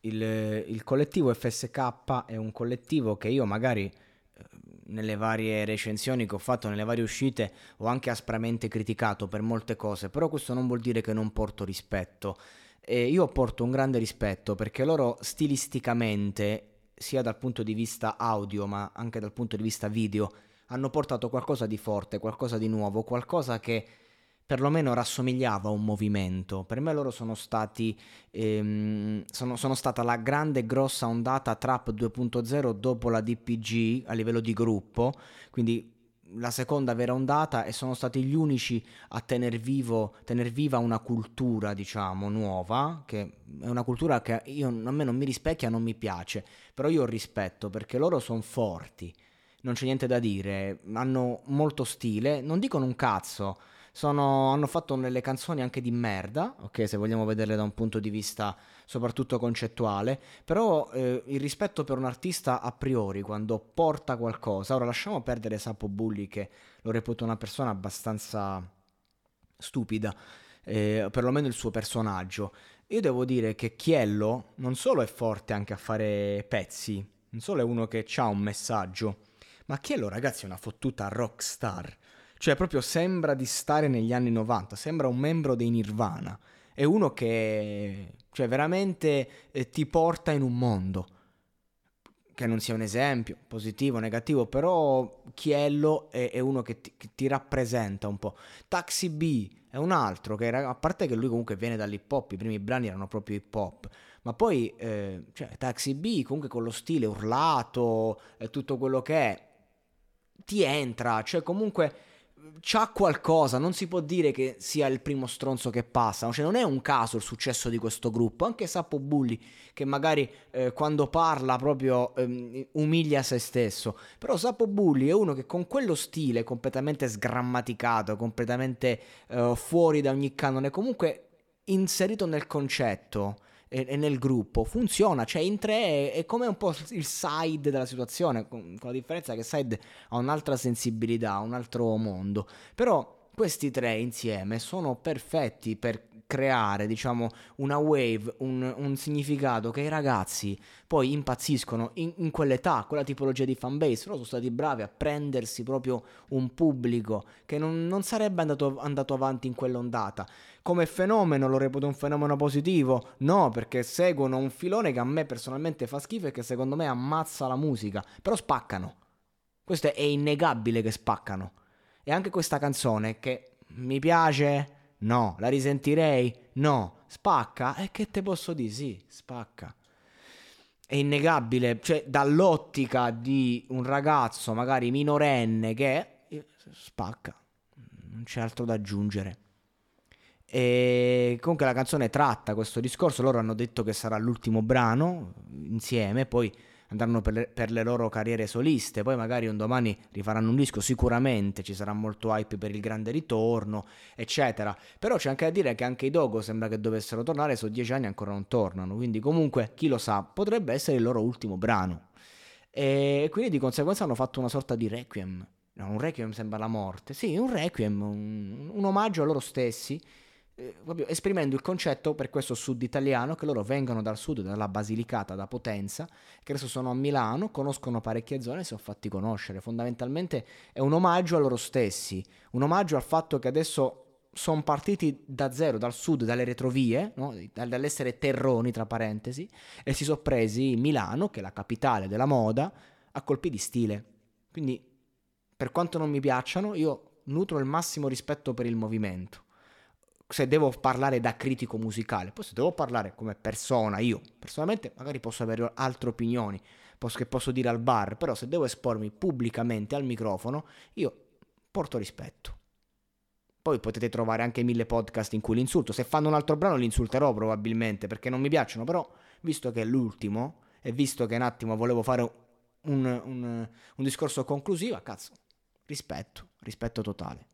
il, il collettivo FSK è un collettivo che io magari eh, nelle varie recensioni che ho fatto, nelle varie uscite, ho anche aspramente criticato per molte cose, però questo non vuol dire che non porto rispetto. E io porto un grande rispetto perché loro stilisticamente, sia dal punto di vista audio ma anche dal punto di vista video, hanno portato qualcosa di forte, qualcosa di nuovo, qualcosa che perlomeno rassomigliava a un movimento. Per me loro sono stati, ehm, sono, sono, stata la grande grossa ondata trap 2.0 dopo la DPG a livello di gruppo, quindi la seconda vera ondata e sono stati gli unici a tener, vivo, tener viva una cultura, diciamo, nuova, che è una cultura che io, a me non mi rispecchia, non mi piace, però io rispetto perché loro sono forti, non c'è niente da dire, hanno molto stile, non dicono un cazzo, sono, hanno fatto delle canzoni anche di merda, ok, se vogliamo vederle da un punto di vista soprattutto concettuale, però eh, il rispetto per un artista a priori quando porta qualcosa, ora lasciamo perdere Sapo Bulli che lo reputo una persona abbastanza stupida, eh, perlomeno il suo personaggio. Io devo dire che Chiello non solo è forte anche a fare pezzi, non solo è uno che ha un messaggio, ma Chiello ragazzi è una fottuta rockstar. Cioè, proprio sembra di stare negli anni 90, sembra un membro dei Nirvana. È uno che, cioè, veramente eh, ti porta in un mondo. Che non sia un esempio, positivo o negativo, però Chiello è, è uno che ti, che ti, rappresenta un po'. Taxi B è un altro, che a parte che lui comunque viene dall'hip hop, i primi brani erano proprio hip hop, ma poi, eh, cioè, Taxi B comunque con lo stile urlato e tutto quello che è, ti entra, cioè comunque c'ha qualcosa, non si può dire che sia il primo stronzo che passa, cioè non è un caso il successo di questo gruppo, anche Sappo Bulli che magari eh, quando parla proprio eh, umilia se stesso, però Sappo Bulli è uno che con quello stile completamente sgrammaticato, completamente eh, fuori da ogni canone, comunque inserito nel concetto, e, nel gruppo funziona, cioè in tre è, come un po' il side della situazione, con la differenza che side ha un'altra sensibilità, un altro mondo, però questi tre insieme sono perfetti per creare, diciamo, una wave, un, un, significato che i ragazzi poi impazziscono in, in, quell'età, quella tipologia di fanbase. Loro sono stati bravi a prendersi proprio un pubblico che non, non sarebbe andato, andato, avanti in quell'ondata. Come fenomeno lo reputo un fenomeno positivo? No, perché seguono un filone che a me personalmente fa schifo e che secondo me ammazza la musica. Però spaccano. Questo è innegabile che spaccano. E anche questa canzone che mi piace No. La risentirei? No. Spacca? E che te posso dire? Sì, spacca. È innegabile, cioè dall'ottica di un ragazzo magari minorenne che spacca. Non c'è altro da aggiungere. E comunque la canzone tratta questo discorso. Loro hanno detto che sarà l'ultimo brano insieme, poi andranno per le, per le, loro carriere soliste, poi magari un domani rifaranno un disco, sicuramente ci sarà molto hype per il grande ritorno, eccetera. Però c'è anche da dire che anche i Dogo sembra che dovessero tornare, sono dieci anni ancora non tornano, quindi comunque chi lo sa, potrebbe essere il loro ultimo brano. E quindi di conseguenza hanno fatto una sorta di requiem No, un requiem sembra la morte. Sì, un requiem, un, un omaggio a loro stessi, eh, esprimendo il concetto per questo sud italiano che loro vengono dal sud, dalla Basilicata, da Potenza, che adesso sono a Milano, conoscono parecchie zone e si sono fatti conoscere. Fondamentalmente è un omaggio a loro stessi, un omaggio al fatto che adesso sono partiti da zero, dal sud, dalle retrovie, no? dall'essere terroni, tra parentesi, e si sono presi Milano, che è la capitale della moda, a colpi di stile. Quindi, per quanto non mi piacciono, io nutro il massimo rispetto per il movimento. Se devo parlare da critico musicale, poi se devo parlare come persona, io personalmente magari posso avere altre opinioni, posso, che posso dire al bar, però se devo espormi pubblicamente al microfono, io porto rispetto. Poi potete trovare anche mille podcast in cui l'insulto. Se fanno un altro brano li insulterò probabilmente perché non mi piacciono, però visto che è l'ultimo e visto che un attimo volevo fare un, un, un discorso conclusivo, cazzo, rispetto, rispetto totale.